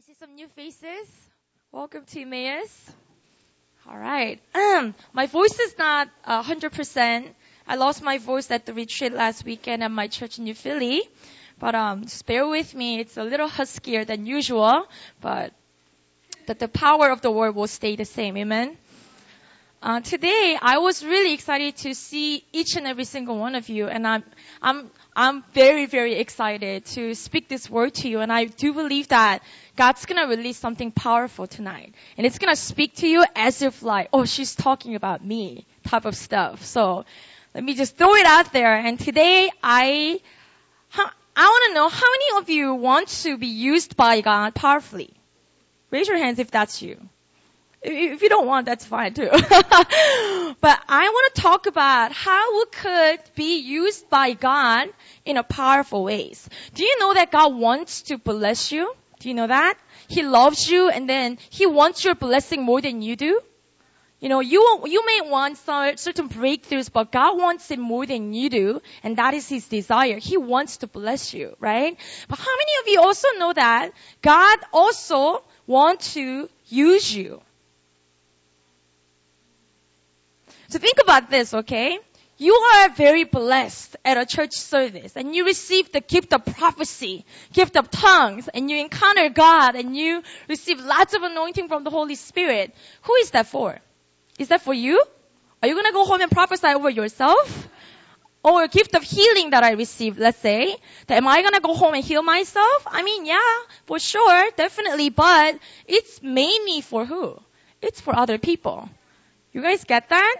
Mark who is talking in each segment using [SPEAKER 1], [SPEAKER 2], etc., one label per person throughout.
[SPEAKER 1] I see some new faces. Welcome to Emmaus. All right. Um, my voice is not uh, 100%. I lost my voice at the retreat last weekend at my church in New Philly. But um, just bear with me. It's a little huskier than usual, but that the power of the word will stay the same. Amen. Uh, today, I was really excited to see each and every single one of you, and I'm I'm I'm very very excited to speak this word to you, and I do believe that God's gonna release something powerful tonight, and it's gonna speak to you as if like, oh, she's talking about me type of stuff. So let me just throw it out there. And today, I I want to know how many of you want to be used by God powerfully? Raise your hands if that's you. If you don't want, that's fine too. but I want to talk about how we could be used by God in a powerful ways. Do you know that God wants to bless you? Do you know that? He loves you and then He wants your blessing more than you do. You know, you, you may want some, certain breakthroughs, but God wants it more than you do, and that is His desire. He wants to bless you, right? But how many of you also know that God also wants to use you? So think about this, okay? You are very blessed at a church service and you receive the gift of prophecy, gift of tongues, and you encounter God and you receive lots of anointing from the Holy Spirit. Who is that for? Is that for you? Are you gonna go home and prophesy over yourself? Or a gift of healing that I received, let's say, that am I gonna go home and heal myself? I mean, yeah, for sure, definitely, but it's mainly for who? It's for other people. You guys get that?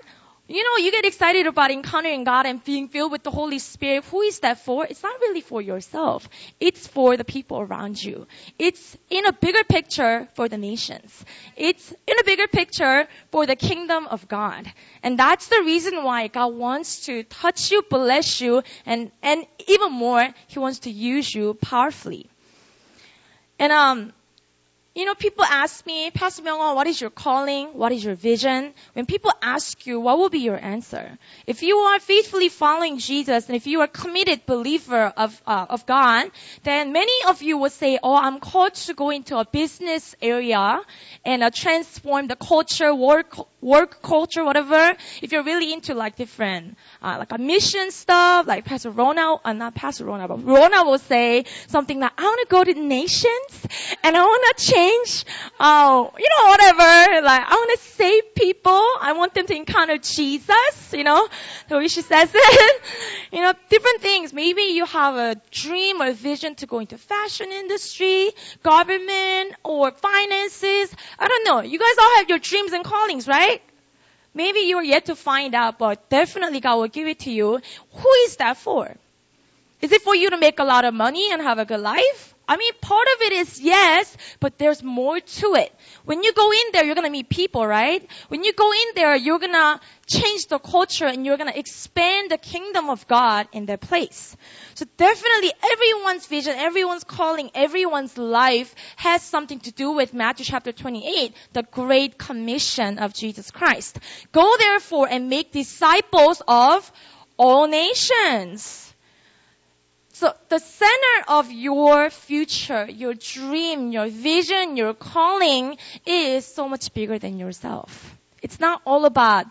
[SPEAKER 1] You know, you get excited about encountering God and being filled with the Holy Spirit. Who is that for? It's not really for yourself. It's for the people around you. It's in a bigger picture for the nations. It's in a bigger picture for the kingdom of God. And that's the reason why God wants to touch you, bless you, and, and even more, He wants to use you powerfully. And, um, you know, people ask me, Pastor Myung, what is your calling? What is your vision? When people ask you, what will be your answer? If you are faithfully following Jesus and if you are committed believer of, uh, of God, then many of you would say, oh, I'm called to go into a business area and uh, transform the culture, work, work culture, whatever. If you're really into like different, uh, like a mission stuff, like Pastor Rona, uh, not Pastor Rona, but Rona will say something like, I want to go to nations and I want to change, uh, you know, whatever. Like, I want to save people. I want them to encounter Jesus, you know, the way she says it. you know, different things. Maybe you have a dream or vision to go into fashion industry, government, or finances. I don't know. You guys all have your dreams and callings, right? Maybe you're yet to find out, but definitely God will give it to you. Who is that for? Is it for you to make a lot of money and have a good life? I mean, part of it is yes, but there's more to it. When you go in there, you're gonna meet people, right? When you go in there, you're gonna change the culture and you're gonna expand the kingdom of God in their place. So definitely everyone's vision, everyone's calling, everyone's life has something to do with Matthew chapter 28, the great commission of Jesus Christ. Go therefore and make disciples of all nations. So the center of your future, your dream, your vision, your calling is so much bigger than yourself. It's not all about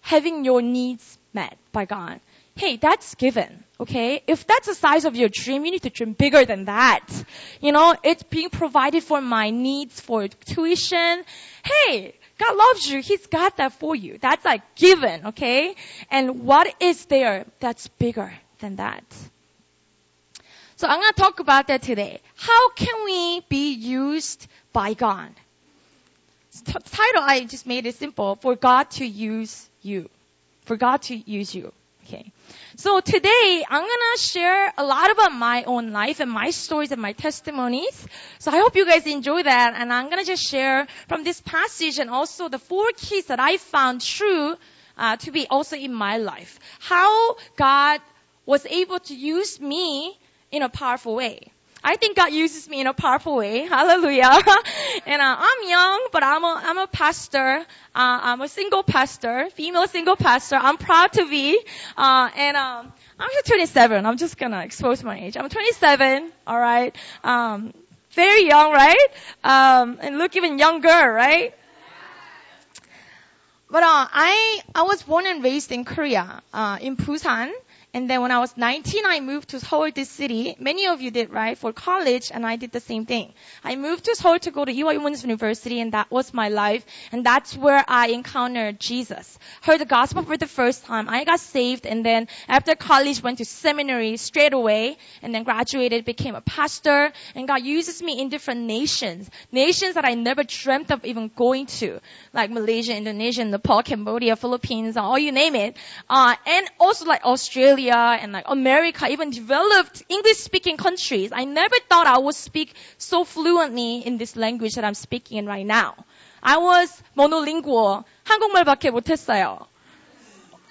[SPEAKER 1] having your needs met by God. Hey, that's given, okay? If that's the size of your dream, you need to dream bigger than that. You know, it's being provided for my needs for tuition. Hey, God loves you. He's got that for you. That's like given, okay? And what is there that's bigger than that? So I'm going to talk about that today. How can we be used by God? The title I just made it simple. For God to use you. For God to use you. Okay. So today I'm gonna share a lot about my own life and my stories and my testimonies. So I hope you guys enjoy that and I'm gonna just share from this passage and also the four keys that I found true uh, to be also in my life. How God was able to use me in a powerful way. I think God uses me in a powerful way. Hallelujah. and uh, I'm young, but I'm a, I'm a pastor. Uh, I'm a single pastor, female single pastor. I'm proud to be. Uh, and um, I'm 27. I'm just gonna expose my age. I'm 27. All right. Um, Very young, right? Um, and look even younger, right? But uh, I I was born and raised in Korea, uh, in Busan. And then when I was 19, I moved to Seoul, this city. Many of you did, right? For college, and I did the same thing. I moved to Seoul to go to Ewha Women's University, and that was my life. And that's where I encountered Jesus. Heard the gospel for the first time. I got saved, and then after college, went to seminary straight away, and then graduated, became a pastor, and God uses me in different nations. Nations that I never dreamt of even going to. Like Malaysia, Indonesia, Nepal, Cambodia, Philippines, all you name it. Uh, and also like Australia, and like America, even developed English speaking countries. I never thought I would speak so fluently in this language that I'm speaking in right now. I was monolingual. 한국말밖에 못했어요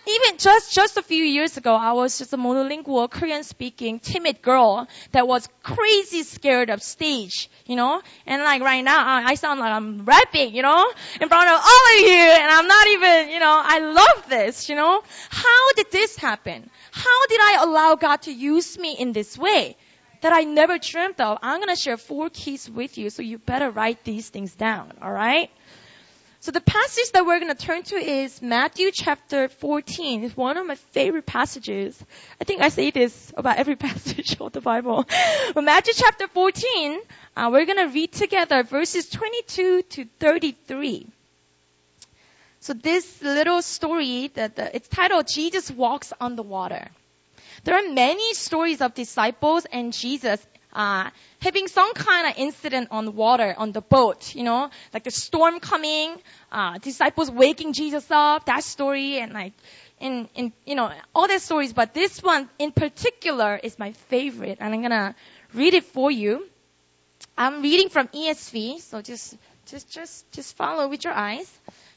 [SPEAKER 1] even just just a few years ago, I was just a monolingual Korean speaking timid girl that was crazy scared of stage, you know. And like right now, I sound like I'm rapping, you know, in front of all of you, and I'm not even, you know. I love this, you know. How did this happen? How did I allow God to use me in this way? That I never dreamt of. I'm gonna share four keys with you, so you better write these things down, alright? So the passage that we're going to turn to is Matthew chapter 14. It's one of my favorite passages. I think I say this about every passage of the Bible. But Matthew chapter 14, uh, we're going to read together verses 22 to 33. So this little story, that it's titled Jesus Walks on the Water. There are many stories of disciples and Jesus uh, having some kind of incident on water, on the boat, you know, like the storm coming, uh, disciples waking Jesus up, that story, and like, in, in, you know, all the stories, but this one in particular is my favorite, and I'm gonna read it for you. I'm reading from ESV, so just, just, just, just follow with your eyes.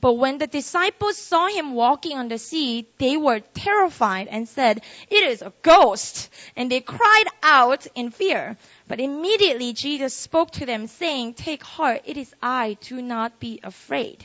[SPEAKER 1] But when the disciples saw him walking on the sea, they were terrified and said, it is a ghost. And they cried out in fear. But immediately Jesus spoke to them saying, take heart, it is I, do not be afraid.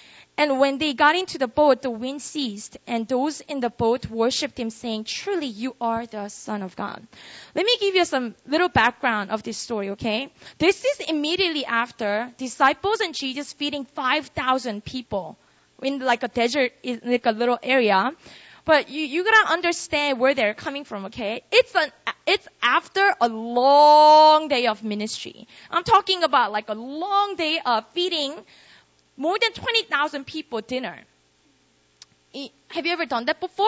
[SPEAKER 1] And when they got into the boat, the wind ceased, and those in the boat worshipped him, saying, Truly, you are the Son of God. Let me give you some little background of this story, okay? This is immediately after disciples and Jesus feeding 5,000 people in like a desert, in like a little area. But you, you gotta understand where they're coming from, okay? It's an, it's after a long day of ministry. I'm talking about like a long day of feeding more than 20,000 people dinner. Have you ever done that before?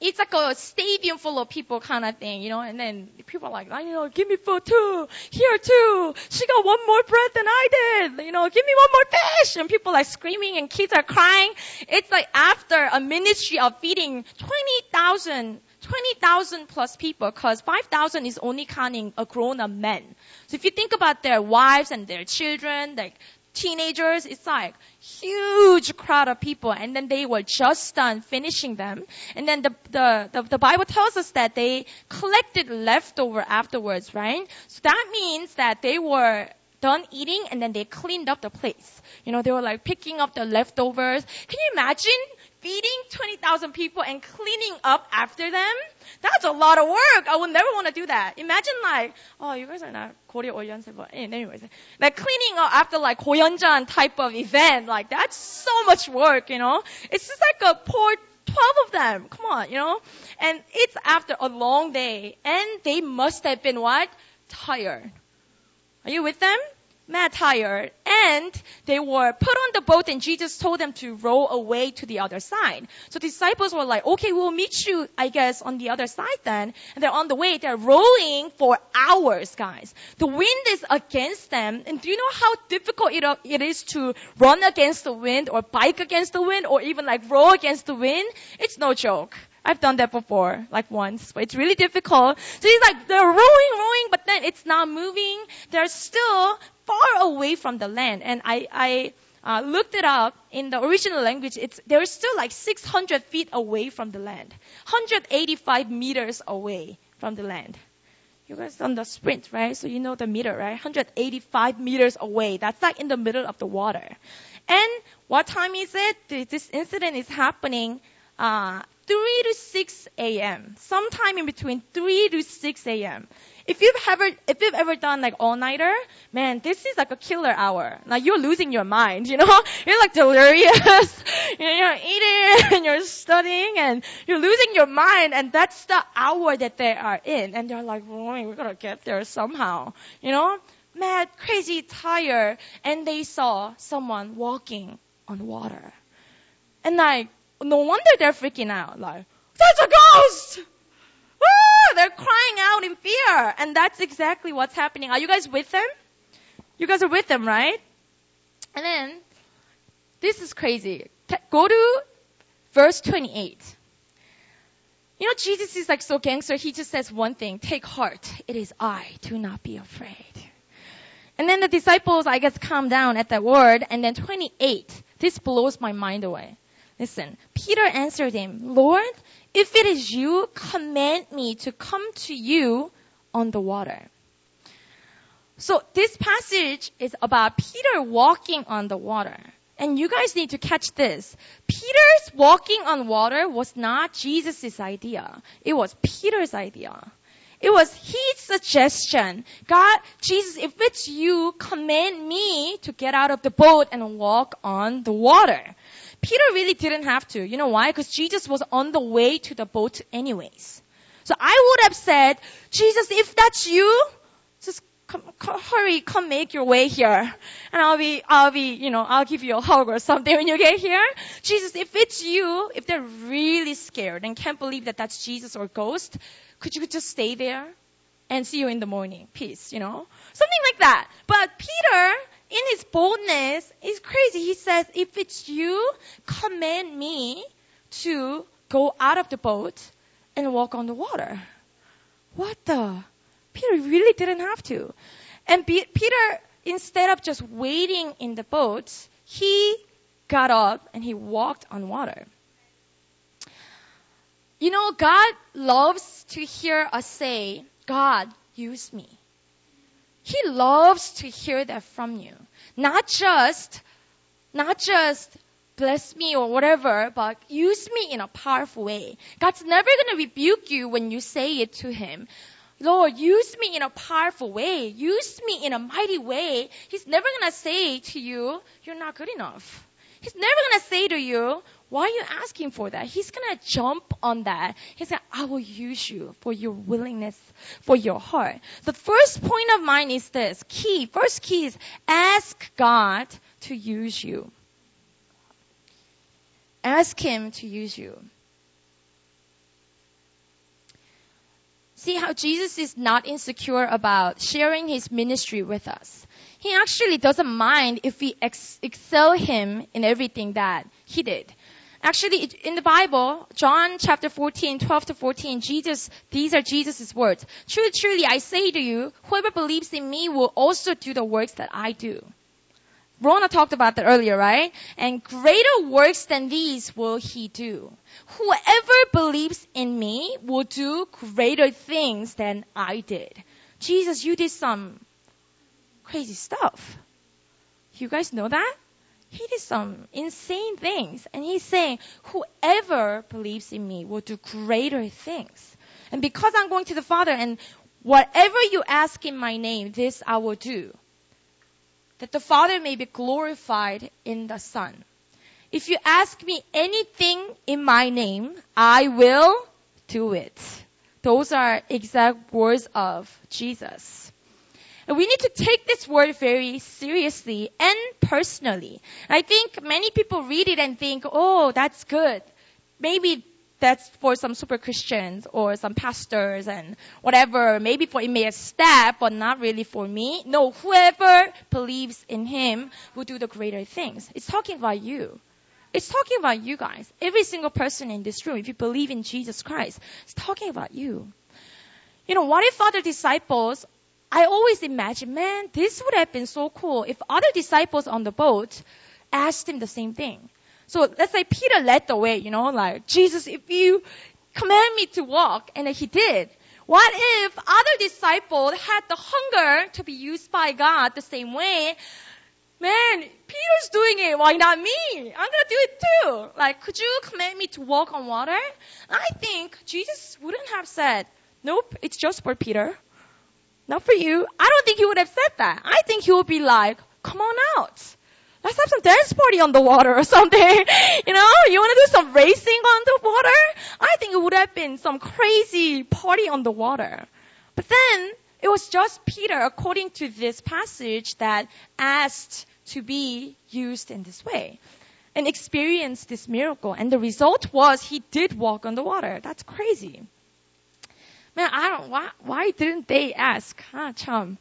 [SPEAKER 1] It's like a stadium full of people kind of thing, you know, and then people are like, oh, you know, give me food too, here too. She got one more bread than I did, you know, give me one more fish. And people are screaming and kids are crying. It's like after a ministry of feeding 20,000 20,000 plus people because 5,000 is only counting a grown up men. So if you think about their wives and their children, like teenagers, it's like huge crowd of people and then they were just done finishing them. And then the, the, the, the, Bible tells us that they collected leftover afterwards, right? So that means that they were done eating and then they cleaned up the place. You know, they were like picking up the leftovers. Can you imagine feeding 20,000 people and cleaning up after them? That's a lot of work. I would never want to do that. Imagine like, oh, you guys are not Korea Olyeonse, but anyways, like cleaning up after like Goyeonjan type of event, like that's so much work, you know? It's just like a poor 12 of them. Come on, you know? And it's after a long day and they must have been what? Tired. Are you with them? Mad tired, and they were put on the boat and Jesus told them to row away to the other side. So disciples were like, okay, we'll meet you, I guess, on the other side then. And they're on the way, they're rowing for hours, guys. The wind is against them, and do you know how difficult it, it is to run against the wind or bike against the wind or even like row against the wind? It's no joke. I've done that before, like once, but it's really difficult. So he's like, they're rowing, rowing, but then it's not moving. They're still far away from the land. And I, I uh, looked it up in the original language. It's they're still like 600 feet away from the land, 185 meters away from the land. You guys on the sprint, right? So you know the meter, right? 185 meters away. That's like in the middle of the water. And what time is it? This incident is happening uh, 3 to 6 a.m. Sometime in between 3 to 6 a.m. If you've ever, if you've ever done like all-nighter, man, this is like a killer hour. Like you're losing your mind, you know? You're like delirious. you're eating and you're studying and you're losing your mind and that's the hour that they are in. And they're like, we're gonna get there somehow, you know? Mad, crazy, tired. And they saw someone walking on water. And like, no wonder they're freaking out. Like, that's a ghost! Ah! They're crying out in fear. And that's exactly what's happening. Are you guys with them? You guys are with them, right? And then, this is crazy. Go to verse 28. You know, Jesus is like so gangster. He just says one thing, take heart. It is I. Do not be afraid. And then the disciples, I guess, calm down at that word. And then 28. This blows my mind away. Listen, Peter answered him, Lord, if it is you, command me to come to you on the water. So this passage is about Peter walking on the water. And you guys need to catch this. Peter's walking on water was not Jesus' idea. It was Peter's idea. It was his suggestion. God, Jesus, if it's you, command me to get out of the boat and walk on the water. Peter really didn't have to. You know why? Because Jesus was on the way to the boat anyways. So I would have said, Jesus, if that's you, just come, come, hurry, come make your way here. And I'll be, I'll be, you know, I'll give you a hug or something when you get here. Jesus, if it's you, if they're really scared and can't believe that that's Jesus or ghost, could you just stay there and see you in the morning? Peace, you know? Something like that. But Peter, in his boldness, is crazy. He says, if it's you, command me to go out of the boat and walk on the water. What the? Peter really didn't have to. And Be- Peter, instead of just waiting in the boat, he got up and he walked on water. You know, God loves to hear us say, God, use me. He loves to hear that from you. Not just, not just bless me or whatever, but use me in a powerful way. God's never gonna rebuke you when you say it to Him. Lord, use me in a powerful way. Use me in a mighty way. He's never gonna say to you, you're not good enough. He's never gonna say to you, why are you asking for that? He's gonna jump on that. He's gonna, I will use you for your willingness, for your heart. The first point of mine is this. Key, first key is ask God to use you. Ask Him to use you. See how Jesus is not insecure about sharing His ministry with us. He actually doesn't mind if we ex- excel Him in everything that He did. Actually, in the Bible, John chapter 14, 12 to 14, Jesus, these are Jesus' words. Truly, truly, I say to you, whoever believes in me will also do the works that I do. Rona talked about that earlier, right? And greater works than these will he do. Whoever believes in me will do greater things than I did. Jesus, you did some crazy stuff. You guys know that? He did some insane things. And he's saying, whoever believes in me will do greater things. And because I'm going to the Father and whatever you ask in my name, this I will do. That the Father may be glorified in the Son. If you ask me anything in my name, I will do it. Those are exact words of Jesus. And we need to take this word very seriously and personally. I think many people read it and think, oh, that's good. Maybe that's for some super Christians or some pastors and whatever. Maybe for Emmaus staff, but not really for me. No, whoever believes in him will do the greater things. It's talking about you. It's talking about you guys. Every single person in this room, if you believe in Jesus Christ, it's talking about you. You know, what if other disciples, I always imagine, man, this would have been so cool if other disciples on the boat asked him the same thing. So let's say Peter led the way, you know, like, Jesus, if you command me to walk, and he did. What if other disciples had the hunger to be used by God the same way? Man, Peter's doing it. Why not me? I'm gonna do it too. Like, could you command me to walk on water? I think Jesus wouldn't have said, nope, it's just for Peter. Not for you. I don't think he would have said that. I think he would be like, come on out. Let's have some dance party on the water or something. you know, you want to do some racing on the water? I think it would have been some crazy party on the water. But then, it was just Peter, according to this passage, that asked to be used in this way and experienced this miracle. And the result was he did walk on the water. That's crazy. Man, I don't, why, why didn't they ask? Ah, chum.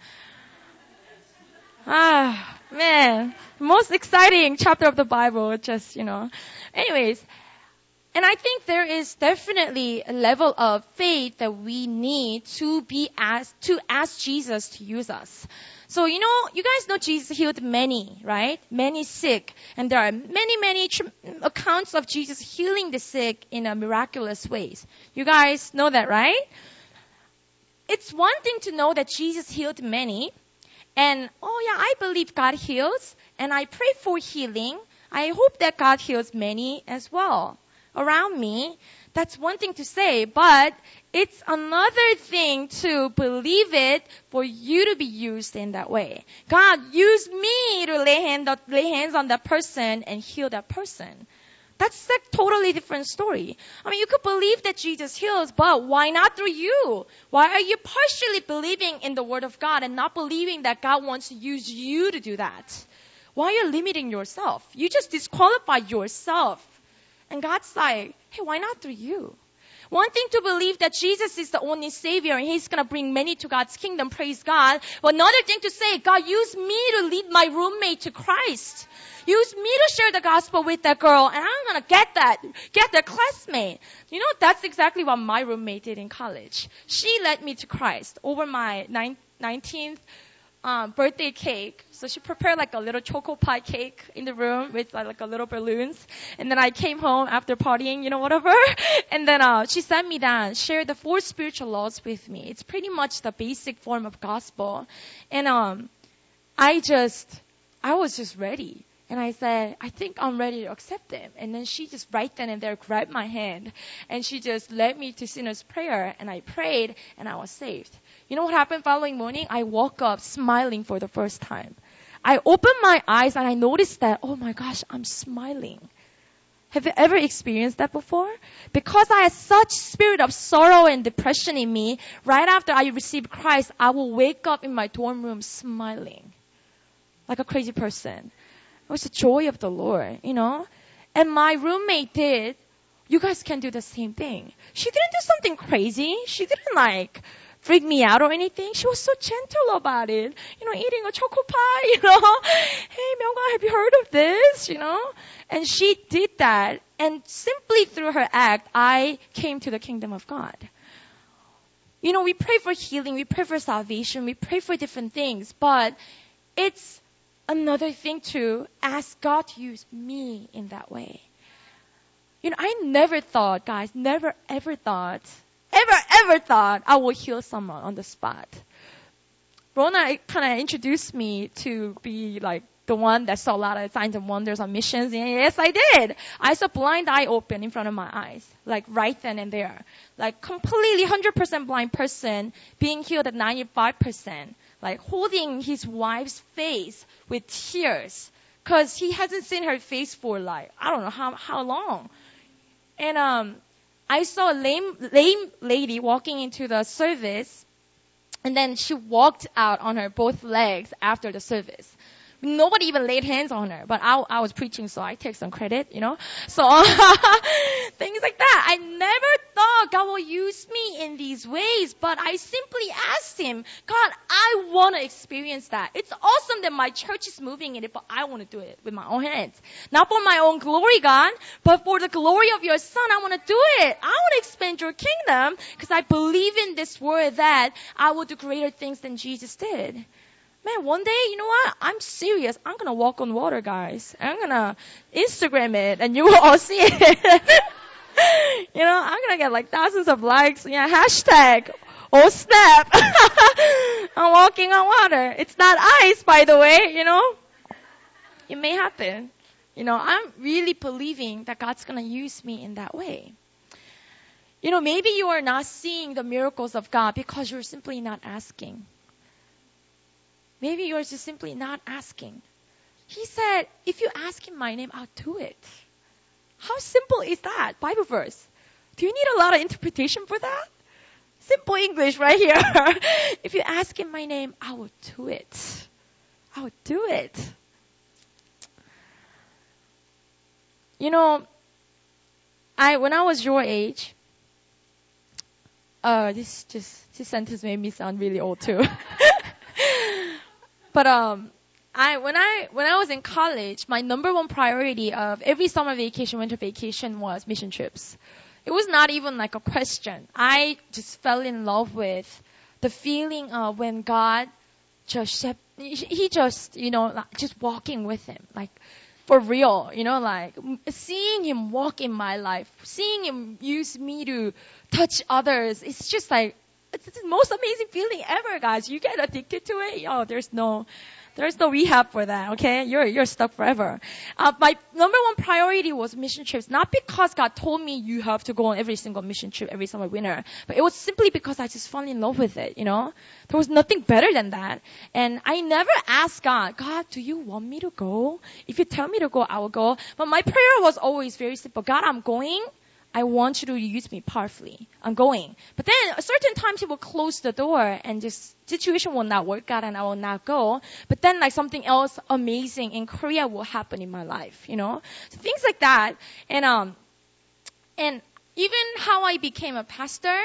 [SPEAKER 1] Ah, man. Most exciting chapter of the Bible, just, you know. Anyways, and I think there is definitely a level of faith that we need to be asked, to ask Jesus to use us. So, you know, you guys know Jesus healed many, right? Many sick. And there are many, many tr- accounts of Jesus healing the sick in a miraculous ways. You guys know that, right? It's one thing to know that Jesus healed many. And, oh yeah, I believe God heals. And I pray for healing. I hope that God heals many as well around me. That's one thing to say, but it's another thing to believe it for you to be used in that way. God used me to lay, hand, lay hands on that person and heal that person. That's a totally different story. I mean, you could believe that Jesus heals, but why not through you? Why are you partially believing in the Word of God and not believing that God wants to use you to do that? Why are you limiting yourself? You just disqualify yourself. And God's like, hey, why not through you? One thing to believe that Jesus is the only Savior and He's gonna bring many to God's kingdom, praise God. But another thing to say, God use me to lead my roommate to Christ. Use me to share the gospel with that girl and I'm gonna get that, get that classmate. You know, that's exactly what my roommate did in college. She led me to Christ over my 19th um, birthday cake. So she prepared like a little choco pie cake in the room with like, like a little balloons. And then I came home after partying, you know, whatever. And then uh, she sat me down, shared the four spiritual laws with me. It's pretty much the basic form of gospel. And um, I just, I was just ready. And I said, I think I'm ready to accept them. And then she just right then and there grabbed my hand and she just led me to sinner's prayer and I prayed and I was saved. You know what happened following morning? I woke up smiling for the first time. I opened my eyes and I noticed that, oh my gosh, I'm smiling. Have you ever experienced that before? Because I had such spirit of sorrow and depression in me, right after I received Christ, I will wake up in my dorm room smiling. Like a crazy person. It was the joy of the Lord, you know? And my roommate did. You guys can do the same thing. She didn't do something crazy. She didn't like freak me out or anything. She was so gentle about it. You know, eating a choco pie, you know. hey, Myungga, have you heard of this? You know? And she did that. And simply through her act, I came to the kingdom of God. You know, we pray for healing, we pray for salvation, we pray for different things, but it's another thing to ask God to use me in that way. You know, I never thought, guys, never ever thought ever, ever thought I would heal someone on the spot. Rona kind of introduced me to be like the one that saw a lot of signs and wonders on missions. And yes, I did. I saw blind eye open in front of my eyes, like right then and there. Like completely 100% blind person being healed at 95%. Like holding his wife's face with tears. Cause he hasn't seen her face for like, I don't know how, how long. And, um, I saw a lame, lame lady walking into the service And then she walked out on her both legs after the service. Nobody even laid hands on her, but I, I was preaching, so I take some credit, you know. So things like that. I never thought God will use me in these ways, but I simply asked Him, God, I want to experience that. It's awesome that my church is moving in it, but I want to do it with my own hands, not for my own glory, God, but for the glory of Your Son. I want to do it. I want to expand Your kingdom because I believe in this word that I will do greater things than Jesus did man, one day, you know what? I'm serious. I'm gonna walk on water, guys. I'm gonna Instagram it and you will all see it. you know, I'm gonna get like thousands of likes. Yeah, hashtag. Oh snap. I'm walking on water. It's not ice, by the way, you know. It may happen. You know, I'm really believing that God's gonna use me in that way. You know, maybe you are not seeing the miracles of God because you're simply not asking. Maybe you're just simply not asking. He said, if you ask in my name, I'll do it. How simple is that? Bible verse. Do you need a lot of interpretation for that? Simple English right here. if you ask in my name, I will do it. I will do it. You know, I when I was your age, uh, this just this sentence made me sound really old too. But um, I when I when I was in college, my number one priority of every summer vacation, winter vacation was mission trips. It was not even like a question. I just fell in love with the feeling of when God just he just you know like just walking with him like for real you know like seeing him walk in my life seeing him use me to touch others it's just like it's the most amazing feeling ever, guys. You get addicted to it. Oh, there's no, there's no rehab for that. Okay, you're you're stuck forever. Uh, my number one priority was mission trips, not because God told me you have to go on every single mission trip every summer winter, but it was simply because I just fell in love with it. You know, there was nothing better than that, and I never asked God, God, do you want me to go? If you tell me to go, I will go. But my prayer was always very simple: God, I'm going I want you to use me powerfully. I'm going. But then a certain time he will close the door and this situation will not work out and I will not go. But then like something else amazing in Korea will happen in my life, you know? So things like that. And, um, and even how I became a pastor,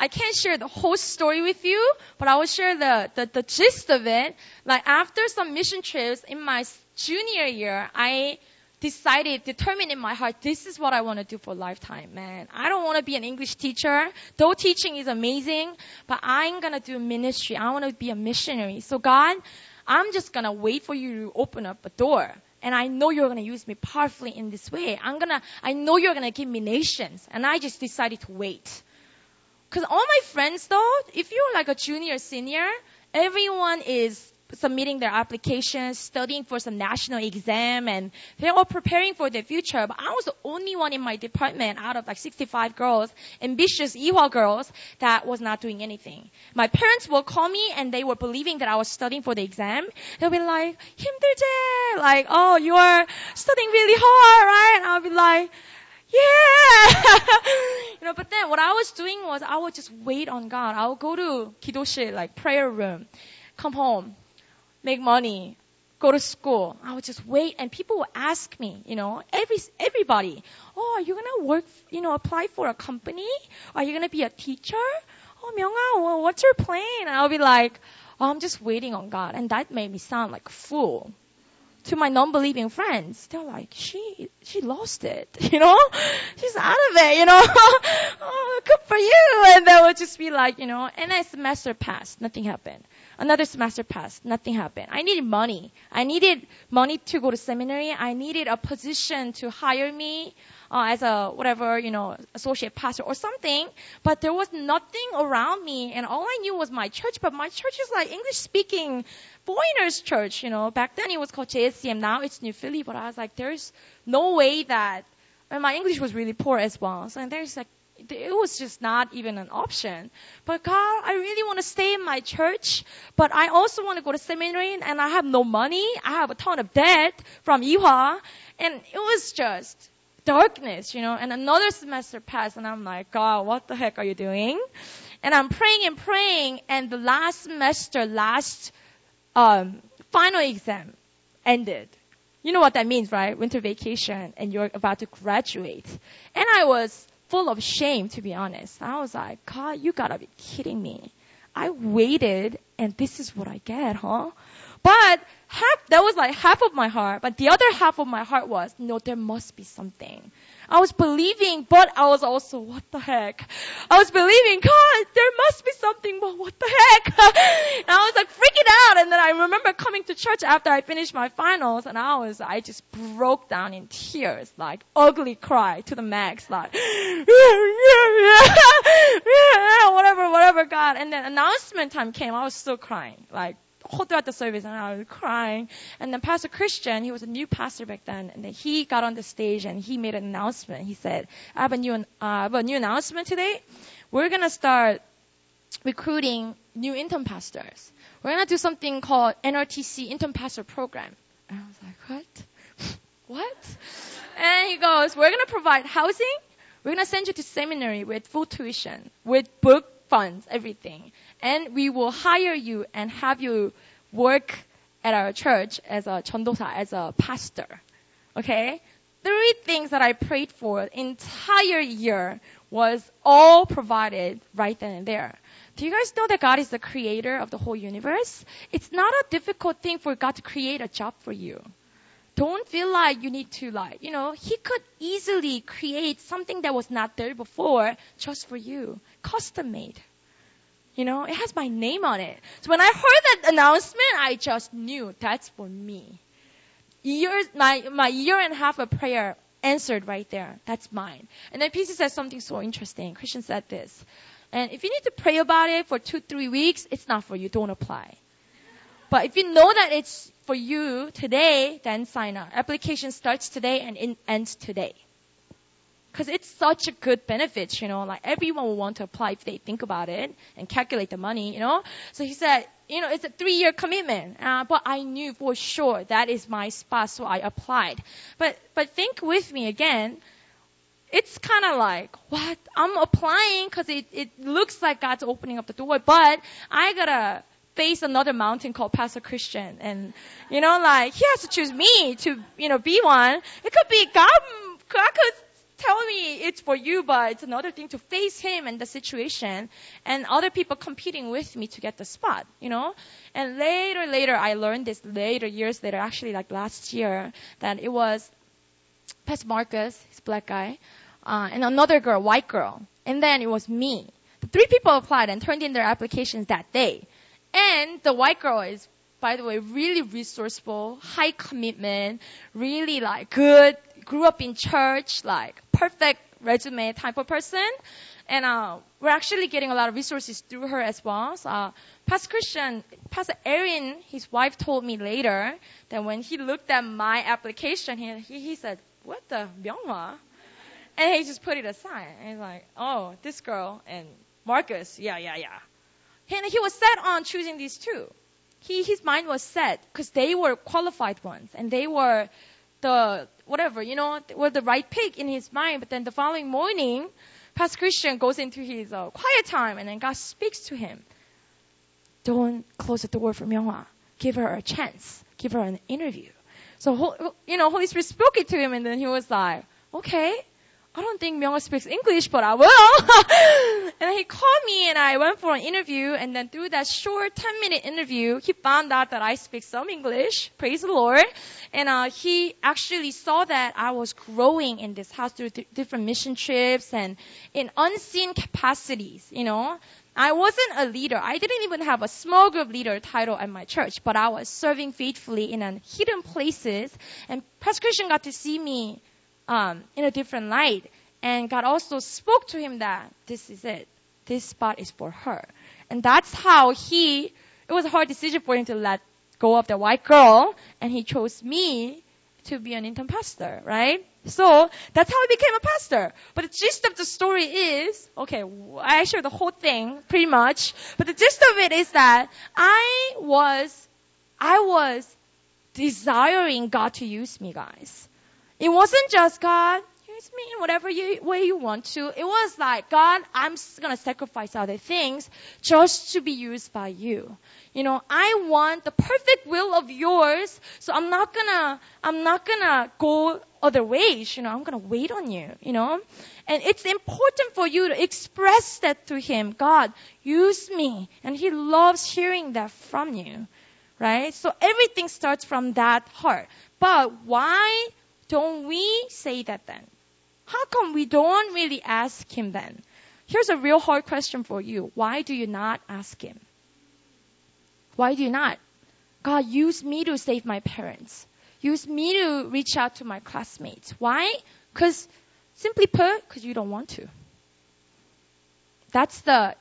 [SPEAKER 1] I can't share the whole story with you, but I will share the, the, the gist of it. Like after some mission trips in my junior year, I decided, determined in my heart, this is what I want to do for a lifetime, man. I don't want to be an English teacher, though teaching is amazing, but I'm gonna do ministry. I want to be a missionary. So God, I'm just gonna wait for you to open up a door. And I know you're gonna use me powerfully in this way. I'm gonna, I know you're gonna give me nations. And I just decided to wait. Cause all my friends though, if you're like a junior, senior, everyone is submitting their applications, studying for some national exam, and they're all preparing for their future. But I was the only one in my department out of like 65 girls, ambitious Ewha girls, that was not doing anything. My parents will call me and they were believing that I was studying for the exam. They'll be like, 힘들지? Like, oh, you are studying really hard, right? And I'll be like, yeah! you know, but then what I was doing was I would just wait on God. I would go to kidoshi, like prayer room, come home, make money, go to school. I would just wait and people would ask me, you know, every, everybody, oh, are you gonna work, you know, apply for a company? Are you gonna be a teacher? Oh, Myunga, well, what's your plan? And I'll be like, oh, I'm just waiting on God. And that made me sound like a fool. To my non-believing friends, they're like, she, she lost it, you know? She's out of it, you know? oh, good for you. And they would just be like, you know, and a semester passed, nothing happened. Another semester passed. Nothing happened. I needed money. I needed money to go to seminary. I needed a position to hire me uh, as a whatever, you know, associate pastor or something. But there was nothing around me, and all I knew was my church. But my church is like English speaking foreigners church. You know, back then it was called JSCM. Now it's New Philly. But I was like, there's no way that. And my English was really poor as well. So there's like it was just not even an option. But God, I really want to stay in my church, but I also want to go to seminary and I have no money. I have a ton of debt from Ewha. And it was just darkness, you know, and another semester passed and I'm like, God, what the heck are you doing? And I'm praying and praying, and the last semester, last um, final exam ended. You know what that means, right? Winter vacation, and you're about to graduate. And I was full of shame, to be honest. I was like, God, you gotta be kidding me. I waited, and this is what I get, huh? But half, that was like half of my heart, but the other half of my heart was, no, there must be something. I was believing, but I was also, what the heck? I was believing, God, there must be something, but what the heck? and I was like freaking out, and then I remember coming to church after I finished my finals, and I was, I just broke down in tears, like ugly cry to the max, like, whatever, whatever, God. And then announcement time came, I was still crying, like, whole throughout the service and I was crying. And then Pastor Christian, he was a new pastor back then, and then he got on the stage and he made an announcement. He said, I have a new, uh, have a new announcement today. We're gonna start recruiting new intern pastors. We're gonna do something called NRTC intern pastor program. And I was like, what? what? And he goes, we're gonna provide housing. We're gonna send you to seminary with full tuition, with book funds, everything and we will hire you and have you work at our church as a 전도사, as a pastor. Okay? Three things that I prayed for entire year was all provided right then and there. Do you guys know that God is the creator of the whole universe? It's not a difficult thing for God to create a job for you. Don't feel like you need to like, you know, He could easily create something that was not there before just for you. Custom made. You know, it has my name on it. So when I heard that announcement, I just knew that's for me. Years, my, my year and a half of prayer answered right there. That's mine. And then PC said something so interesting. Christian said this. And if you need to pray about it for two, three weeks, it's not for you. Don't apply. But if you know that it's for you today, then sign up. Application starts today and ends today. Because it's such a good benefit, you know, like everyone will want to apply if they think about it and calculate the money, you know. So he said, you know, it's a three-year commitment, uh, but I knew for sure that is my spot, so I applied. But but think with me again. It's kind of like what I'm applying because it it looks like God's opening up the door, but I gotta face another mountain called Pastor Christian, and you know, like he has to choose me to you know be one. It could be God. God could tell me it's for you, but it's another thing to face him and the situation and other people competing with me to get the spot, you know? And later, later, I learned this later, years later, actually like last year, that it was Pastor Marcus, he's black guy, uh, and another girl, white girl. And then it was me. The three people applied and turned in their applications that day. And the white girl is by the way, really resourceful, high commitment, really like good, grew up in church, like perfect resume type of person. And uh, we're actually getting a lot of resources through her as well. So, uh, Pastor Christian, Pastor Aaron, his wife told me later that when he looked at my application, he, he, he said, what the, Myunghwa? And he just put it aside. And he's like, oh, this girl and Marcus, yeah, yeah, yeah. And he was set on choosing these two. He, his mind was set because they were qualified ones and they were the whatever, you know, were the right pick in his mind. But then the following morning, Pastor Christian goes into his uh, quiet time, and then God speaks to him. Don't close the door for Myunghwa. Give her a chance. Give her an interview. So, you know, Holy Spirit spoke it to him, and then he was like, okay. I don't think Myunghwa speaks English, but I will. and he called me and I went for an interview and then through that short 10 minute interview, he found out that I speak some English. Praise the Lord. And, uh, he actually saw that I was growing in this house through th- different mission trips and in unseen capacities, you know. I wasn't a leader. I didn't even have a small group leader title at my church, but I was serving faithfully in hidden places. And Pastor Christian got to see me um, in a different light. And God also spoke to him that this is it. This spot is for her. And that's how he, it was a hard decision for him to let go of the white girl, and he chose me to be an intern pastor, right? So that's how I became a pastor. But the gist of the story is, okay, I shared the whole thing pretty much, but the gist of it is that I was, I was desiring God to use me, guys. It wasn't just God, use me in whatever you, way you want to. It was like, God, I'm gonna sacrifice other things just to be used by you. You know, I want the perfect will of yours, so I'm not gonna, I'm not gonna go other ways, you know, I'm gonna wait on you, you know? And it's important for you to express that to Him. God, use me. And He loves hearing that from you. Right? So everything starts from that heart. But why don't we say that then? How come we don't really ask Him then? Here's a real hard question for you. Why do you not ask Him? Why do you not? God, use me to save my parents. Use me to reach out to my classmates. Why? Because, simply put, because you don't want to. That's the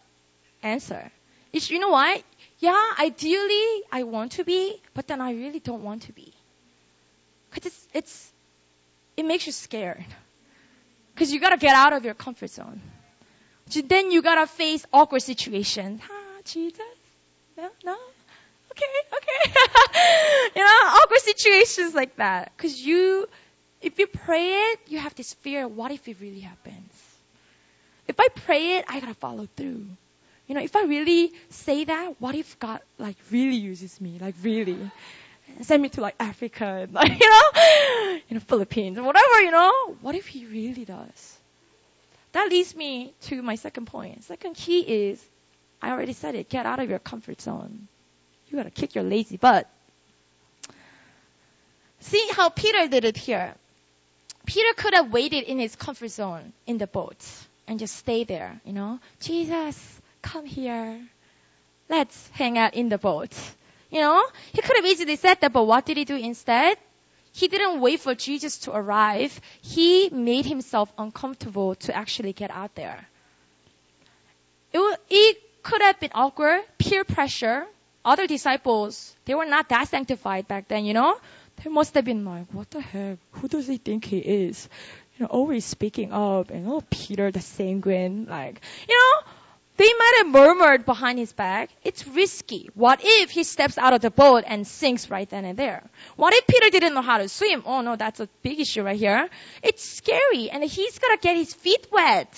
[SPEAKER 1] answer. It's, you know what? Yeah, ideally I want to be, but then I really don't want to be. Cause it's, it's, it makes you scared. Cause you gotta get out of your comfort zone. So Then you gotta face awkward situations. Ah, Jesus? No, no? Okay, okay. you know, awkward situations like that. Cause you, if you pray it, you have this fear, what if it really happens? If I pray it, I gotta follow through. You know, if I really say that, what if God like really uses me, like really? Send me to like Africa and like, you know, you know, Philippines or whatever, you know? What if he really does? That leads me to my second point. Second key is, I already said it, get out of your comfort zone. You gotta kick your lazy butt. See how Peter did it here. Peter could have waited in his comfort zone in the boat and just stay there, you know. Jesus, come here. Let's hang out in the boat. You know, he could have easily said that, but what did he do instead? He didn't wait for Jesus to arrive. He made himself uncomfortable to actually get out there. It, it could have been awkward, peer pressure. Other disciples, they were not that sanctified back then, you know? They must have been like, what the heck? Who does he think he is? You know, always speaking up and oh, Peter the sanguine, like, you know, they might have murmured behind his back. It's risky. What if he steps out of the boat and sinks right then and there? What if Peter didn't know how to swim? Oh no, that's a big issue right here. It's scary and he's gonna get his feet wet.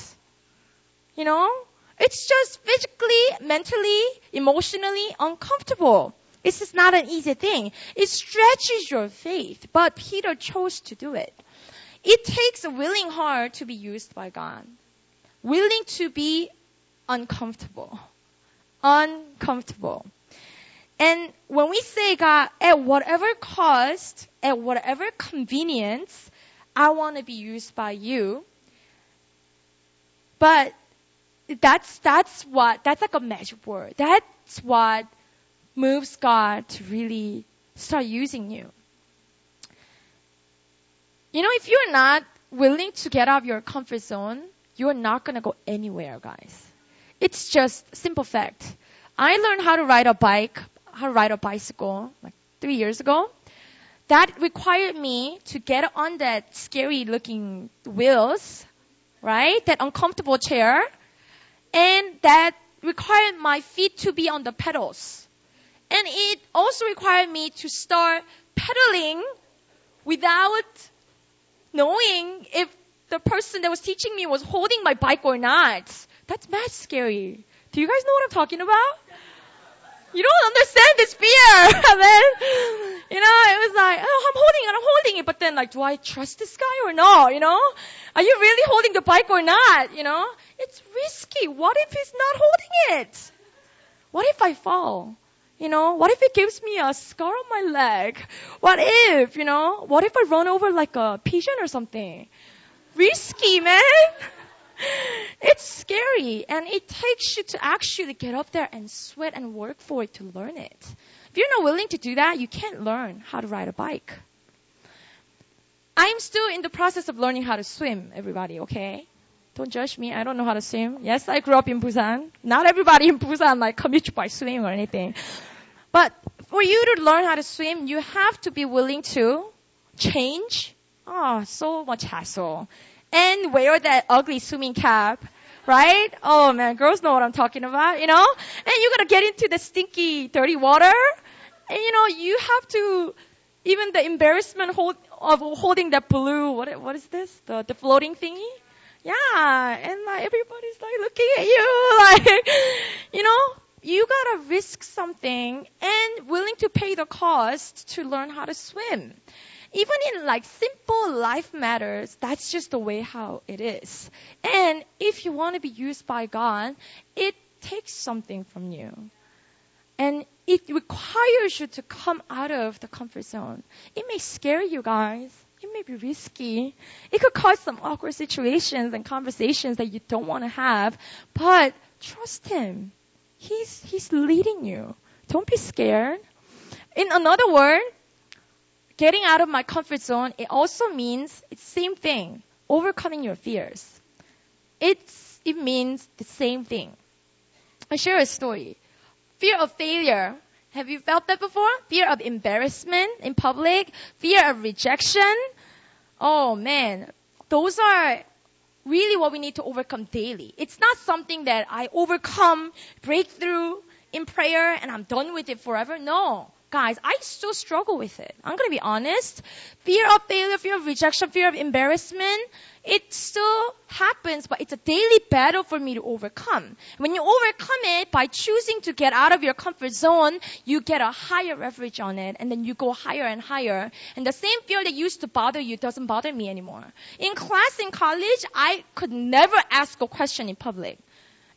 [SPEAKER 1] You know? It's just physically, mentally, emotionally uncomfortable. This is not an easy thing. It stretches your faith, but Peter chose to do it. It takes a willing heart to be used by God. Willing to be uncomfortable. Uncomfortable. And when we say, God, at whatever cost, at whatever convenience, I want to be used by you. But that's, that's what, that's like a magic word. That's what moves God to really start using you. You know, if you're not willing to get out of your comfort zone, you're not gonna go anywhere, guys. It's just simple fact. I learned how to ride a bike, how to ride a bicycle like three years ago. That required me to get on that scary looking wheels, right? That uncomfortable chair. And that required my feet to be on the pedals. And it also required me to start pedaling without knowing if the person that was teaching me was holding my bike or not. That's mad scary. Do you guys know what I'm talking about? You don't understand this fear. then, you know, it was like, oh, I'm holding it, I'm holding it. But then like, do I trust this guy or not? You know? Are you really holding the bike or not? You know? It's risky. What if he's not holding it? What if I fall? You know, what if it gives me a scar on my leg? What if, you know, what if I run over like a pigeon or something? Risky, man. It's scary and it takes you to actually get up there and sweat and work for it to learn it. If you're not willing to do that, you can't learn how to ride a bike. I'm still in the process of learning how to swim, everybody, okay? Don't judge me. I don't know how to swim. Yes, I grew up in Busan. Not everybody in Busan like commute by swim or anything. But for you to learn how to swim, you have to be willing to change. Oh, so much hassle and wear that ugly swimming cap. Right? Oh man, girls know what I'm talking about, you know? And you gotta get into the stinky, dirty water. And you know, you have to even the embarrassment hold, of holding that blue, what, what is this? The, the floating thingy? Yeah, and like everybody's like looking at you, like, you know, you gotta risk something and willing to pay the cost to learn how to swim. Even in like simple life matters, that's just the way how it is. And if you want to be used by God, it takes something from you. And it requires you to come out of the comfort zone. It may scare you guys. It may be risky. It could cause some awkward situations and conversations that you don't want to have, but trust Him. He's, He's leading you. Don't be scared. In another word, getting out of my comfort zone, it also means it's same thing. Overcoming your fears. It's, it means the same thing. I share a story. Fear of failure. Have you felt that before? Fear of embarrassment in public, fear of rejection. Oh man, those are really what we need to overcome daily. It's not something that I overcome, breakthrough in prayer and I'm done with it forever. No. Guys, I still struggle with it. I'm gonna be honest. Fear of failure, fear of rejection, fear of embarrassment, it still happens, but it's a daily battle for me to overcome. When you overcome it by choosing to get out of your comfort zone, you get a higher leverage on it, and then you go higher and higher. And the same fear that used to bother you doesn't bother me anymore. In class in college, I could never ask a question in public.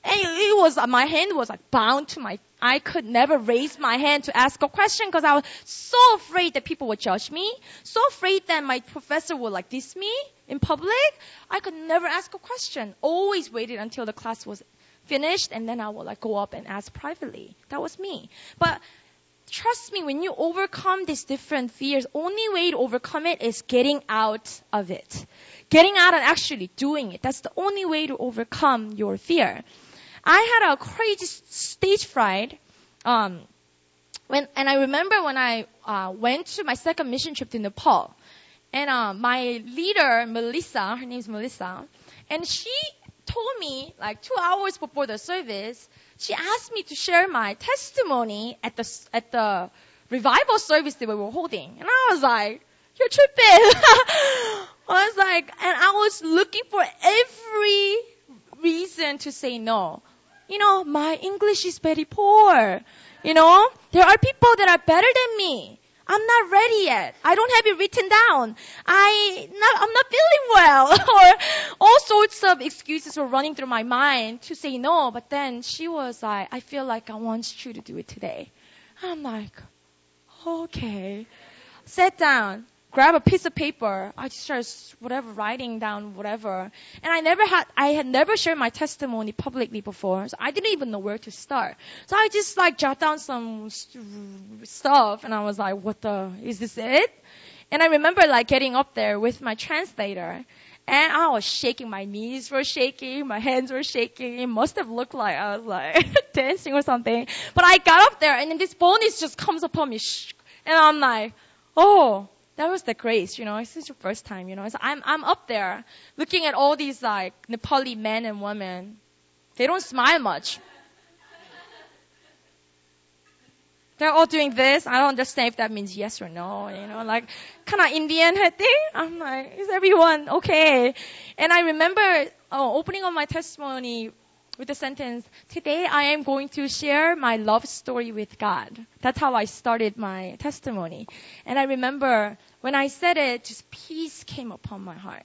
[SPEAKER 1] And it was, my hand was like bound to my, I could never raise my hand to ask a question because I was so afraid that people would judge me, so afraid that my professor would like diss me in public. I could never ask a question. Always waited until the class was finished and then I would like go up and ask privately. That was me. But trust me, when you overcome these different fears, only way to overcome it is getting out of it. Getting out and actually doing it. That's the only way to overcome your fear. I had a crazy stage fright. Um, when, and I remember when I uh, went to my second mission trip to Nepal, and uh, my leader, Melissa, her name is Melissa, and she told me like two hours before the service, she asked me to share my testimony at the at the revival service that we were holding, and I was like, "You're tripping." I was like, and I was looking for every reason to say no you know, my English is very poor. You know, there are people that are better than me. I'm not ready yet. I don't have it written down. I not, I'm not feeling well. or all sorts of excuses were running through my mind to say no. But then she was like, I feel like I want you to do it today. I'm like, okay. Sit down grab a piece of paper. I just started whatever writing down whatever. And I never had I had never shared my testimony publicly before, so I didn't even know where to start. So I just like jot down some st- stuff, and I was like, "What the? Is this it?" And I remember like getting up there with my translator. And I was shaking, my knees were shaking, my hands were shaking. It must have looked like I was like dancing or something. But I got up there and then this bonus just comes upon me. And I'm like, oh, that was the grace, you know. This is your first time, you know. So I'm I'm up there looking at all these like Nepali men and women. They don't smile much. They're all doing this. I don't understand if that means yes or no, you know, like kind of Indian thing. I'm like, is everyone okay? And I remember oh, opening on my testimony with the sentence, today I am going to share my love story with God. That's how I started my testimony. And I remember when I said it, just peace came upon my heart.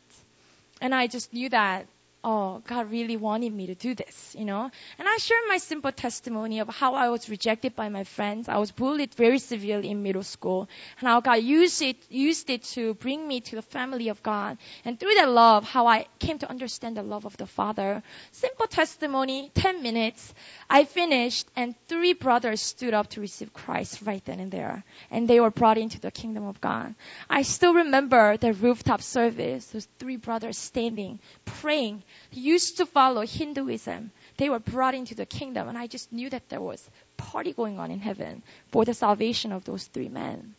[SPEAKER 1] And I just knew that oh, God really wanted me to do this, you know? And I shared my simple testimony of how I was rejected by my friends. I was bullied very severely in middle school. And how God used it, used it to bring me to the family of God. And through that love, how I came to understand the love of the Father. Simple testimony, 10 minutes. I finished and three brothers stood up to receive Christ right then and there. And they were brought into the kingdom of God. I still remember the rooftop service, those three brothers standing, praying, used to follow Hinduism. They were brought into the kingdom, and I just knew that there was party going on in heaven for the salvation of those three men.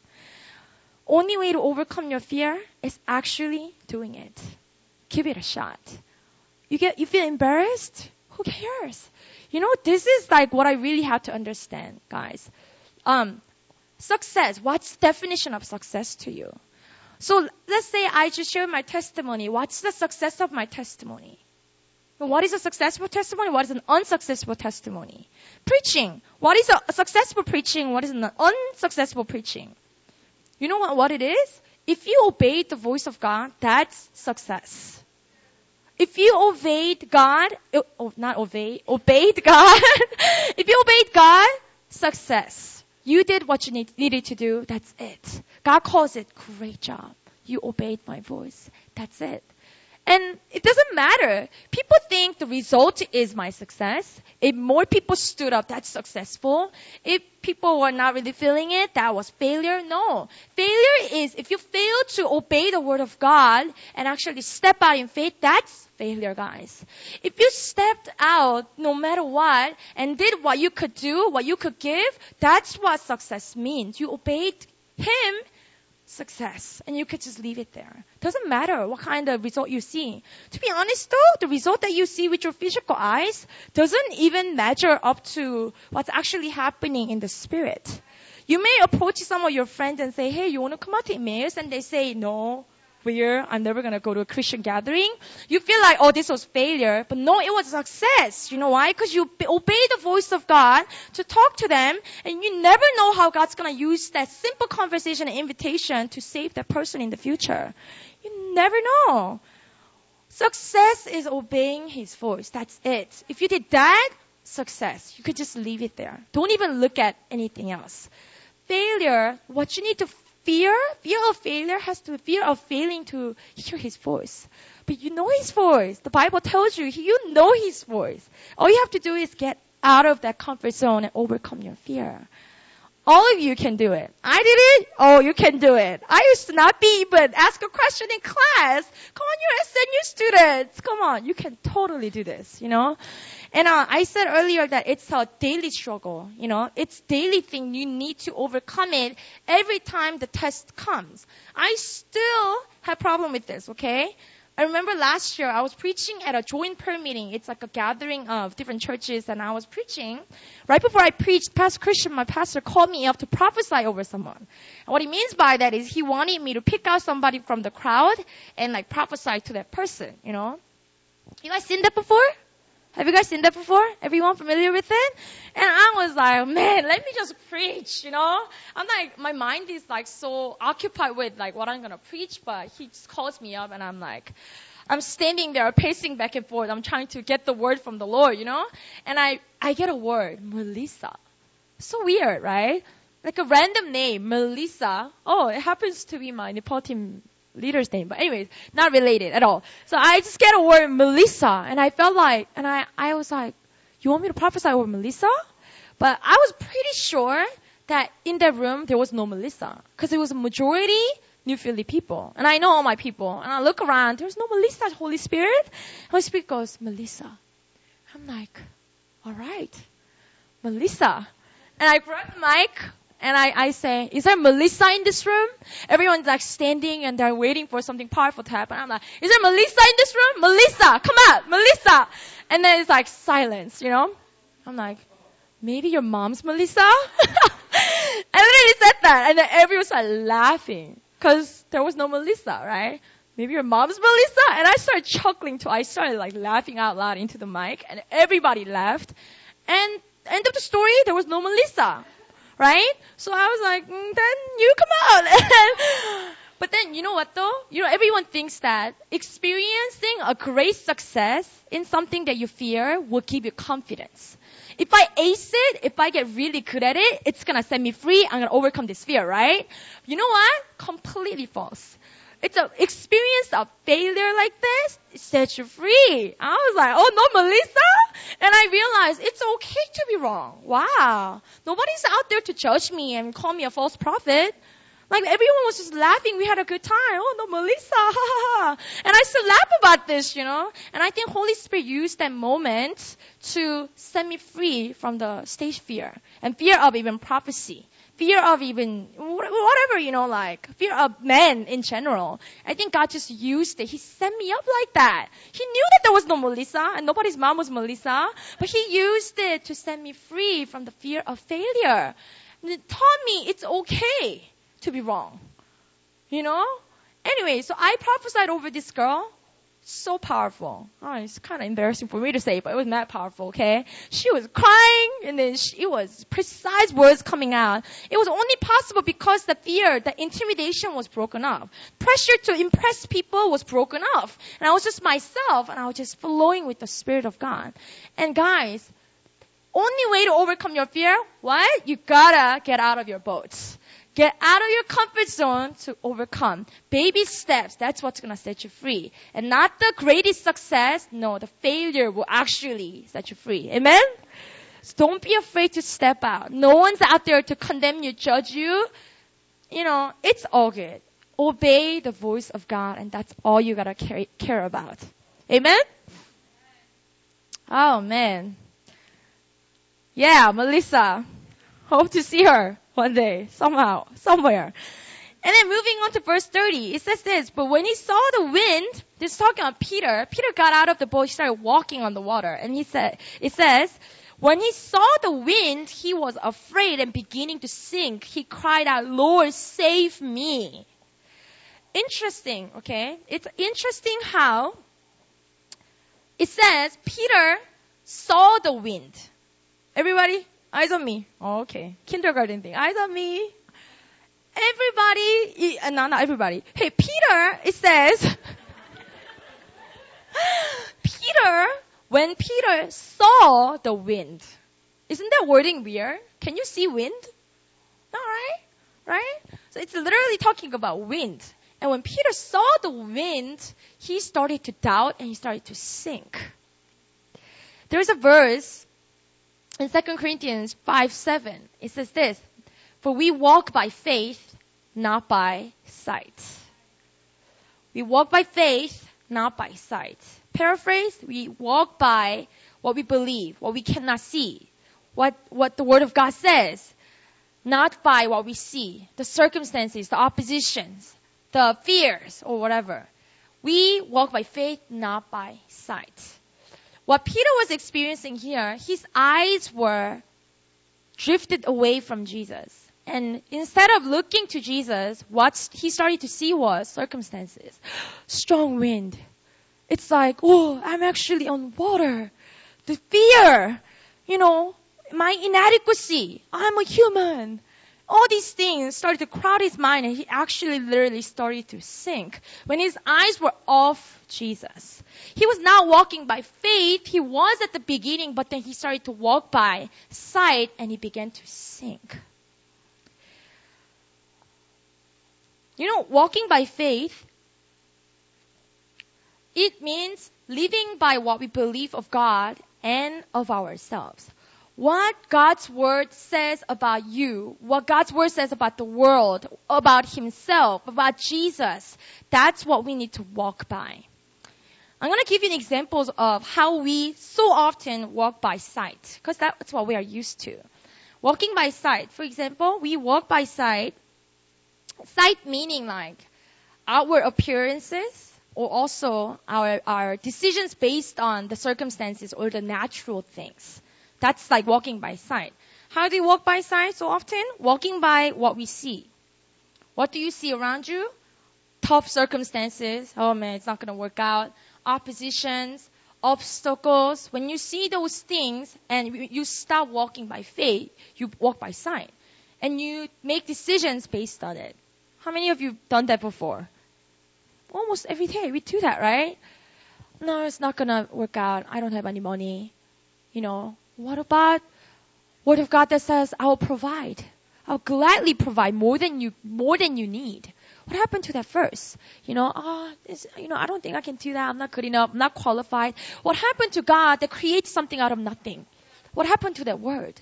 [SPEAKER 1] Only way to overcome your fear is actually doing it. Give it a shot. You get, you feel embarrassed? Who cares? You know, this is like what I really have to understand, guys. Um, Success. What's definition of success to you? So let's say I just share my testimony. What's the success of my testimony? What is a successful testimony? What is an unsuccessful testimony? Preaching. What is a successful preaching? What is an unsuccessful preaching? You know what, what it is? If you obeyed the voice of God, that's success. If you obeyed God, oh, oh not obey, obeyed God, if you obeyed God, success. You did what you need, needed to do, that's it. God calls it great job. You obeyed my voice. That's it. And it doesn't matter. People think the result is my success. If more people stood up, that's successful. If people were not really feeling it, that was failure. No. Failure is if you fail to obey the word of God and actually step out in faith, that's failure, guys. If you stepped out no matter what and did what you could do, what you could give, that's what success means. You obeyed Him success. And you could just leave it there. Doesn't matter what kind of result you see. To be honest though, the result that you see with your physical eyes doesn't even measure up to what's actually happening in the spirit. You may approach some of your friends and say, hey, you want to come out to Emmaus? And they say, no weird. I'm never gonna go to a Christian gathering. You feel like, oh, this was failure, but no, it was success. You know why? Because you obey the voice of God to talk to them, and you never know how God's gonna use that simple conversation and invitation to save that person in the future. You never know. Success is obeying His voice. That's it. If you did that, success. You could just leave it there. Don't even look at anything else. Failure, what you need to fear, fear of failure has to fear of failing to hear his voice. But you know his voice. The Bible tells you you know his voice. All you have to do is get out of that comfort zone and overcome your fear. All of you can do it. I did it. Oh, you can do it. I used to not be, but ask a question in class. Come on, you're SNU students. Come on, you can totally do this, you know? And uh, I said earlier that it's a daily struggle. You know, it's daily thing. You need to overcome it every time the test comes. I still have problem with this. Okay. I remember last year I was preaching at a joint prayer meeting. It's like a gathering of different churches and I was preaching. Right before I preached, Pastor Christian, my pastor, called me up to prophesy over someone. And what he means by that is he wanted me to pick out somebody from the crowd and like prophesy to that person, you know. You guys seen that before? Have you guys seen that before? Everyone familiar with it? And I was like, man, let me just preach, you know? I'm like, my mind is like so occupied with like what I'm gonna preach, but he just calls me up and I'm like, I'm standing there pacing back and forth. I'm trying to get the word from the Lord, you know? And I, I get a word, Melissa. So weird, right? Like a random name, Melissa. Oh, it happens to be my Nepal team leader's name. But anyways, not related at all. So I just get a word Melissa and I felt like, and I, I was like, you want me to prophesy over Melissa? But I was pretty sure that in that room there was no Melissa. Cause it was a majority New Philly people. And I know all my people. And I look around, there's no Melissa, Holy Spirit. Holy Spirit goes, Melissa. I'm like, alright. Melissa. And I grab the mic, and I, I say, is there Melissa in this room? Everyone's like standing and they're waiting for something powerful to happen. I'm like, is there Melissa in this room? Melissa, come out, Melissa. And then it's like silence, you know? I'm like, maybe your mom's Melissa? I literally said that and then everyone started laughing because there was no Melissa, right? Maybe your mom's Melissa? And I started chuckling too. I started like laughing out loud into the mic and everybody laughed. And end of the story, there was no Melissa right? So I was like, mm, then you come out. but then you know what though? You know, everyone thinks that experiencing a great success in something that you fear will give you confidence. If I ace it, if I get really good at it, it's gonna set me free. I'm gonna overcome this fear, right? You know what? Completely false it's an experience of failure like this it sets you free. I was like, oh no, Melissa? And I realized it's okay to be wrong. Wow. Nobody's out there to judge me and call me a false prophet. Like everyone was just laughing. We had a good time. Oh no, Melissa. And I still laugh about this, you know. And I think Holy Spirit used that moment to set me free from the stage fear and fear of even prophecy fear of even whatever, you know, like fear of men in general. I think God just used it. He set me up like that. He knew that there was no Melissa and nobody's mom was Melissa, but he used it to set me free from the fear of failure. And He taught me it's okay to be wrong. You know? Anyway, so I prophesied over this girl so powerful. Oh, it's kind of embarrassing for me to say, but it was that powerful, okay? She was crying and then she, it was precise words coming out. It was only possible because the fear, the intimidation was broken off. Pressure to impress people was broken off. And I was just myself and I was just flowing with the Spirit of God. And guys, only way to overcome your fear, what? You gotta get out of your boats. Get out of your comfort zone to overcome. Baby steps, that's what's gonna set you free. And not the greatest success, no, the failure will actually set you free. Amen? So don't be afraid to step out. No one's out there to condemn you, judge you. You know, it's all good. Obey the voice of God and that's all you gotta care, care about. Amen? Oh man. Yeah, Melissa. Hope to see her one day, somehow, somewhere. And then moving on to verse 30, it says this, but when he saw the wind, this is talking about Peter, Peter got out of the boat, he started walking on the water, and he said, it says, when he saw the wind, he was afraid and beginning to sink. He cried out, Lord, save me. Interesting, okay? It's interesting how it says Peter saw the wind. Everybody, eyes on me. Oh, okay. Kindergarten thing. Eyes on me. Everybody, uh, no, not everybody. Hey, Peter, it says, Peter, when Peter saw the wind, isn't that wording weird? Can you see wind? No, right? Right? So it's literally talking about wind. And when Peter saw the wind, he started to doubt and he started to sink. There's a verse in 2 Corinthians 5 7, it says this, For we walk by faith, not by sight. We walk by faith, not by sight. Paraphrase, we walk by what we believe, what we cannot see, what, what the Word of God says, not by what we see, the circumstances, the oppositions, the fears, or whatever. We walk by faith, not by sight. What Peter was experiencing here, his eyes were drifted away from Jesus. And instead of looking to Jesus, what he started to see was circumstances. Strong wind. It's like, oh, I'm actually on water. The fear, you know, my inadequacy. I'm a human all these things started to crowd his mind and he actually literally started to sink when his eyes were off Jesus. He was not walking by faith. He was at the beginning, but then he started to walk by sight and he began to sink. You know, walking by faith, it means living by what we believe of God and of ourselves what God's word says about you, what God's word says about the world, about himself, about Jesus, that's what we need to walk by. I'm going to give you examples of how we so often walk by sight, because that's what we are used to. Walking by sight. For example, we walk by sight. Sight meaning like outward appearances or also our, our decisions based on the circumstances or the natural things. That's like walking by sight. How do you walk by sight so often? Walking by what we see. What do you see around you? Tough circumstances. Oh man, it's not gonna work out. Oppositions, obstacles. When you see those things and you stop walking by faith, you walk by sight. And you make decisions based on it. How many of you done that before? Almost every day we do that, right? No, it's not gonna work out. I don't have any money. You know, what about word of God that says, I'll provide. I'll gladly provide more than you, more than you need. What happened to that verse? You know, oh, you know, I don't think I can do that. I'm not good enough. I'm not qualified. What happened to God that creates something out of nothing? What happened to that word?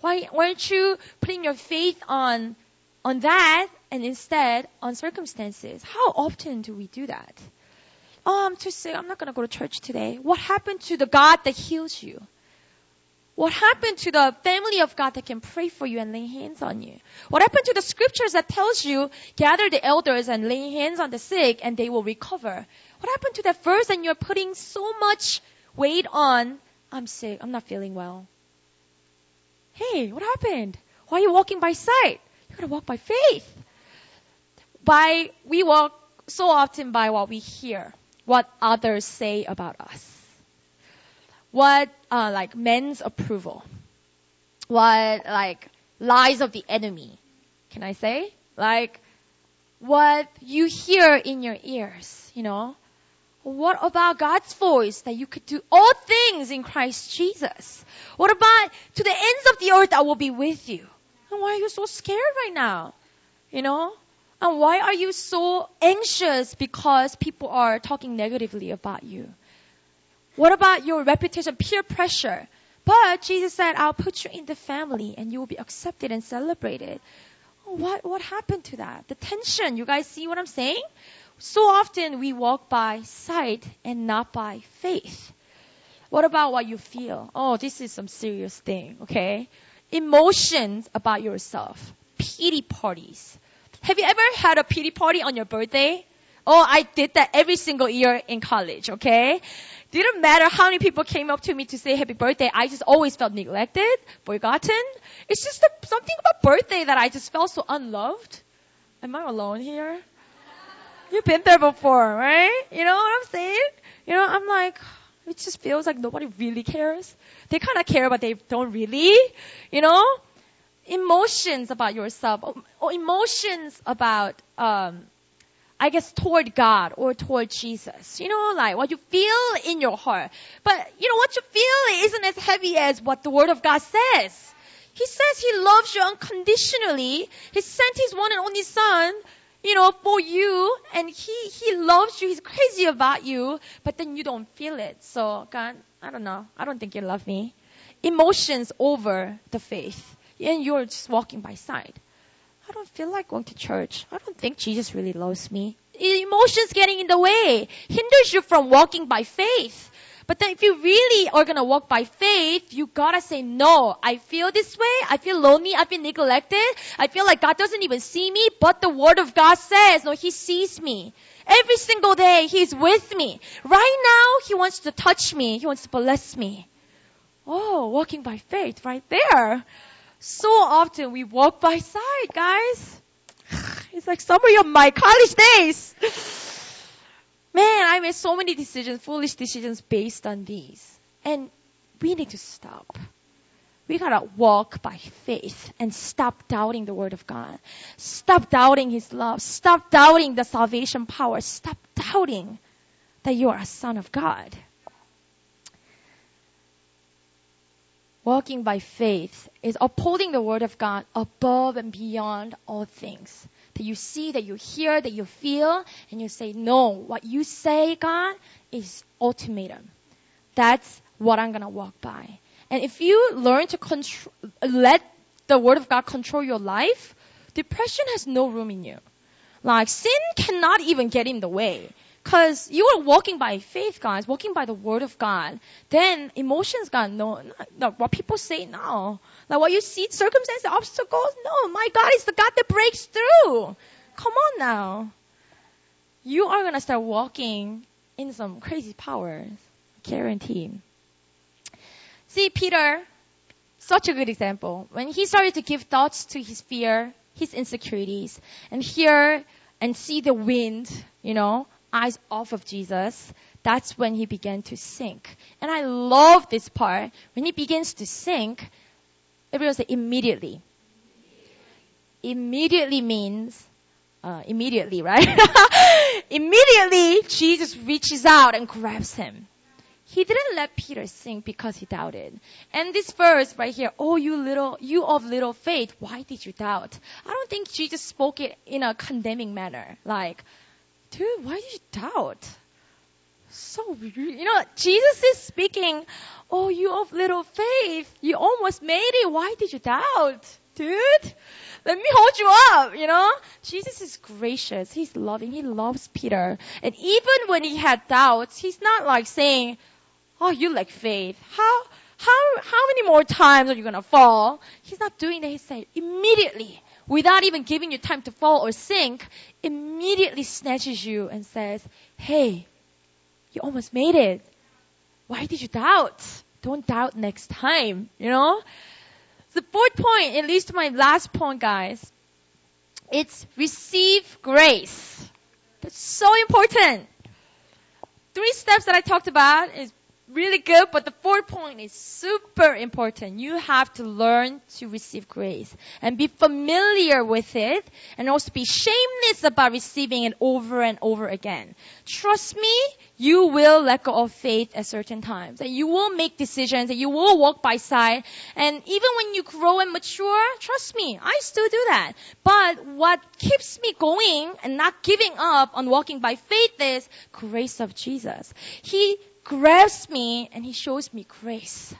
[SPEAKER 1] Why, why aren't you putting your faith on, on that and instead on circumstances? How often do we do that? Oh, I'm too sick. I'm not going to go to church today. What happened to the God that heals you? What happened to the family of God that can pray for you and lay hands on you? What happened to the scriptures that tells you gather the elders and lay hands on the sick and they will recover? What happened to that verse and you're putting so much weight on, I'm sick, I'm not feeling well. Hey, what happened? Why are you walking by sight? You gotta walk by faith. By, we walk so often by what we hear, what others say about us. What, uh, like men's approval. What, like, lies of the enemy. Can I say? Like, what you hear in your ears, you know? What about God's voice that you could do all things in Christ Jesus? What about to the ends of the earth I will be with you? And why are you so scared right now? You know? And why are you so anxious because people are talking negatively about you? What about your reputation, peer pressure? But Jesus said, I'll put you in the family and you will be accepted and celebrated. What, what happened to that? The tension. You guys see what I'm saying? So often we walk by sight and not by faith. What about what you feel? Oh, this is some serious thing, okay? Emotions about yourself. Pity parties. Have you ever had a pity party on your birthday? Oh, I did that every single year in college, okay? Didn't matter how many people came up to me to say happy birthday, I just always felt neglected, forgotten. It's just a, something about birthday that I just felt so unloved. Am I alone here? You've been there before, right? You know what I'm saying? You know, I'm like, it just feels like nobody really cares. They kind of care, but they don't really. You know, emotions about yourself, or emotions about, um, I guess toward God or toward Jesus. You know, like what you feel in your heart. But you know, what you feel isn't as heavy as what the Word of God says. He says He loves you unconditionally. He sent His one and only Son you know, for you, and he, he loves you, he's crazy about you, but then you don't feel it. So, God, I don't know. I don't think you love me. Emotions over the faith. And you're just walking by sight. I don't feel like going to church. I don't think Jesus really loves me. Emotions getting in the way hinders you from walking by faith. But then if you really are gonna walk by faith, you gotta say, no, I feel this way, I feel lonely, I feel neglected, I feel like God doesn't even see me, but the Word of God says, no, He sees me. Every single day, He's with me. Right now, He wants to touch me, He wants to bless me. Oh, walking by faith, right there. So often we walk by sight, guys. It's like summary of my college days. Man, I made so many decisions, foolish decisions based on these. And we need to stop. We gotta walk by faith and stop doubting the word of God. Stop doubting his love. Stop doubting the salvation power. Stop doubting that you are a son of God. Walking by faith is upholding the word of God above and beyond all things that you see, that you hear, that you feel, and you say, no, what you say, God, is ultimatum. That's what I'm gonna walk by. And if you learn to control, let the word of God control your life, depression has no room in you. Like sin cannot even get in the way. Cause you are walking by faith, guys, walking by the word of God. Then emotions, God, no, no, what people say, no. Like what you see, circumstances, obstacles, no, my God is the God that breaks through. Come on now. You are gonna start walking in some crazy powers. Guarantee. See, Peter, such a good example. When he started to give thoughts to his fear, his insecurities, and hear and see the wind, you know, eyes off of Jesus, that's when he began to sink. And I love this part. When he begins to sink, everyone say immediately. Immediately means uh, immediately, right? immediately, Jesus reaches out and grabs him. He didn't let Peter sink because he doubted. And this verse right here, oh you little, you of little faith, why did you doubt? I don't think Jesus spoke it in a condemning manner. Like, dude, why did you doubt? So You know, Jesus is speaking, oh, you of little faith, you almost made it. Why did you doubt? Dude, let me hold you up, you know? Jesus is gracious. He's loving. He loves Peter. And even when he had doubts, he's not like saying, oh, you lack faith. How, how, how many more times are you gonna fall? He's not doing that. He said, immediately, without even giving you time to fall or sink, immediately snatches you and says, Hey, you almost made it. Why did you doubt? Don't doubt next time, you know? the fourth point, at least my last point, guys. It's receive grace. That's so important. Three steps that I talked about is really good, but the fourth point is super important. You have to learn to receive grace and be familiar with it and also be shameless about receiving it over and over again. Trust me, you will let go of faith at certain times. That you will make decisions, that you will walk by sight. And even when you grow and mature, trust me, I still do that. But what keeps me going and not giving up on walking by faith is grace of Jesus. He grabs me and he shows me grace.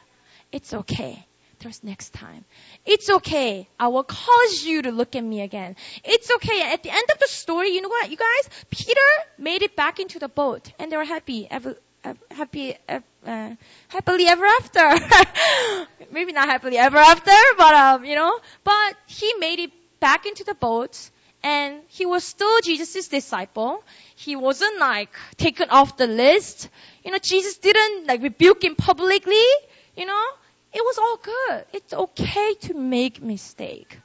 [SPEAKER 1] It's okay. There's next time. It's okay. I will cause you to look at me again. It's okay. At the end of the story, you know what, you guys? Peter made it back into the boat and they were happy. Ever, happy, uh, happily ever after. Maybe not happily ever after, but um, you know, but he made it back into the boat and he was still Jesus' disciple. He wasn't like taken off the list. You know, Jesus didn't like rebuke him publicly. You know, it was all good. It's okay to make mistake.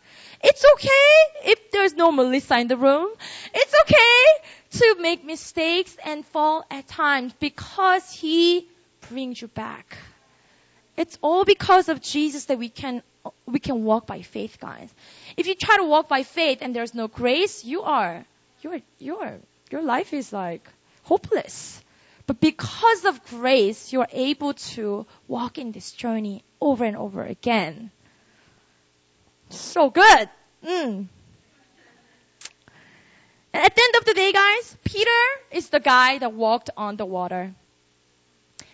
[SPEAKER 1] It's okay if there's no Melissa in the room. It's okay to make mistakes and fall at times because He brings you back. It's all because of Jesus that we can we can walk by faith, guys. If you try to walk by faith and there's no grace, you are you're you're your life is like hopeless. But because of grace, you're able to walk in this journey over and over again. So good. Mm. At the end of the day, guys, Peter is the guy that walked on the water.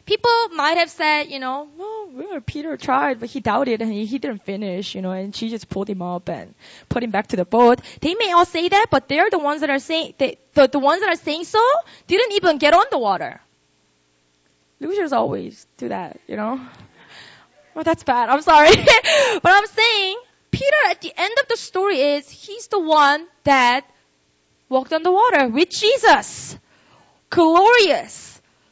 [SPEAKER 1] People might have said, you know, well, Peter tried, but he doubted and he, didn't finish, you know, and she just pulled him up and put him back to the boat. They may all say that, but they're the ones that are saying, they, the, the ones that are saying so didn't even get on the water. Losers always do that, you know. Well, that's bad. I'm sorry. but I'm saying, Peter at the end of the story is, he's the one that walked on the water with Jesus. Glorious.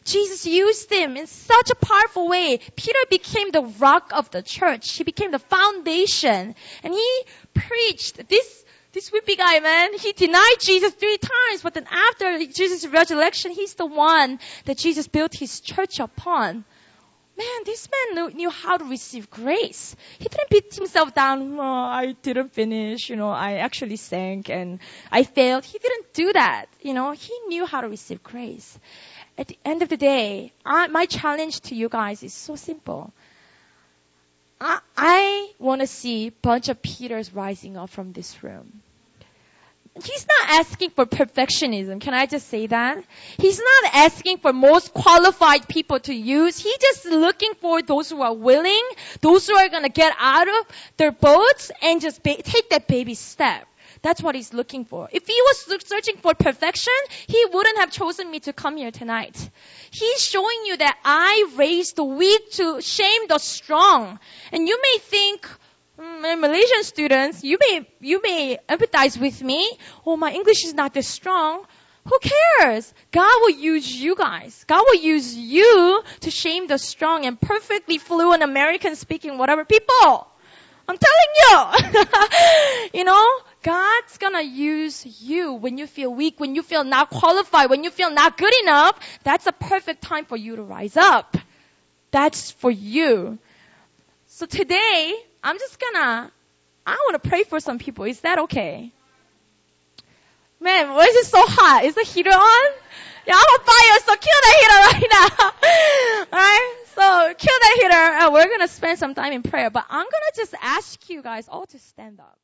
[SPEAKER 1] Jesus used him in such a powerful way. Peter became the rock of the church. He became the foundation. And he preached this this wimpy guy, man, he denied Jesus three times, but then after Jesus' resurrection, he's the one that Jesus built his church upon. Man, this man knew, knew how to receive grace. He didn't beat himself down. Oh, I didn't finish. You know, I actually sank and I failed. He didn't do that. You know, he knew how to receive grace at the end of the day, I, my challenge to you guys is so simple. I, I want to see a bunch of Peters rising up from this room. He's not asking for perfectionism. Can I just say that? He's not asking for most qualified people to use. He's just looking for those who are willing, those who are going to get out of their boats and just ba- take that baby step. That's what he's looking for. If he was searching for perfection, he wouldn't have chosen me to come here tonight. He's showing you that I raise the weak to shame the strong. And you may think, mm, Malaysian students, you may, you may empathize with me. Oh, my English is not this strong. Who cares? God will use you guys. God will use you to shame the strong and perfectly fluent American speaking whatever people. I'm telling you. you know, God's gonna use you when you feel weak, when you feel not qualified, when you feel not good enough. That's a perfect time for you to rise up. That's for you. So today, I'm just gonna, I wanna pray for some people. Is that okay? Man, why is it so hot? Is the heater on? Yeah, I'm on fire, so kill the heater right now. Alright? So kill that heater and we're gonna spend some time in prayer. But I'm gonna just ask you guys all to stand up.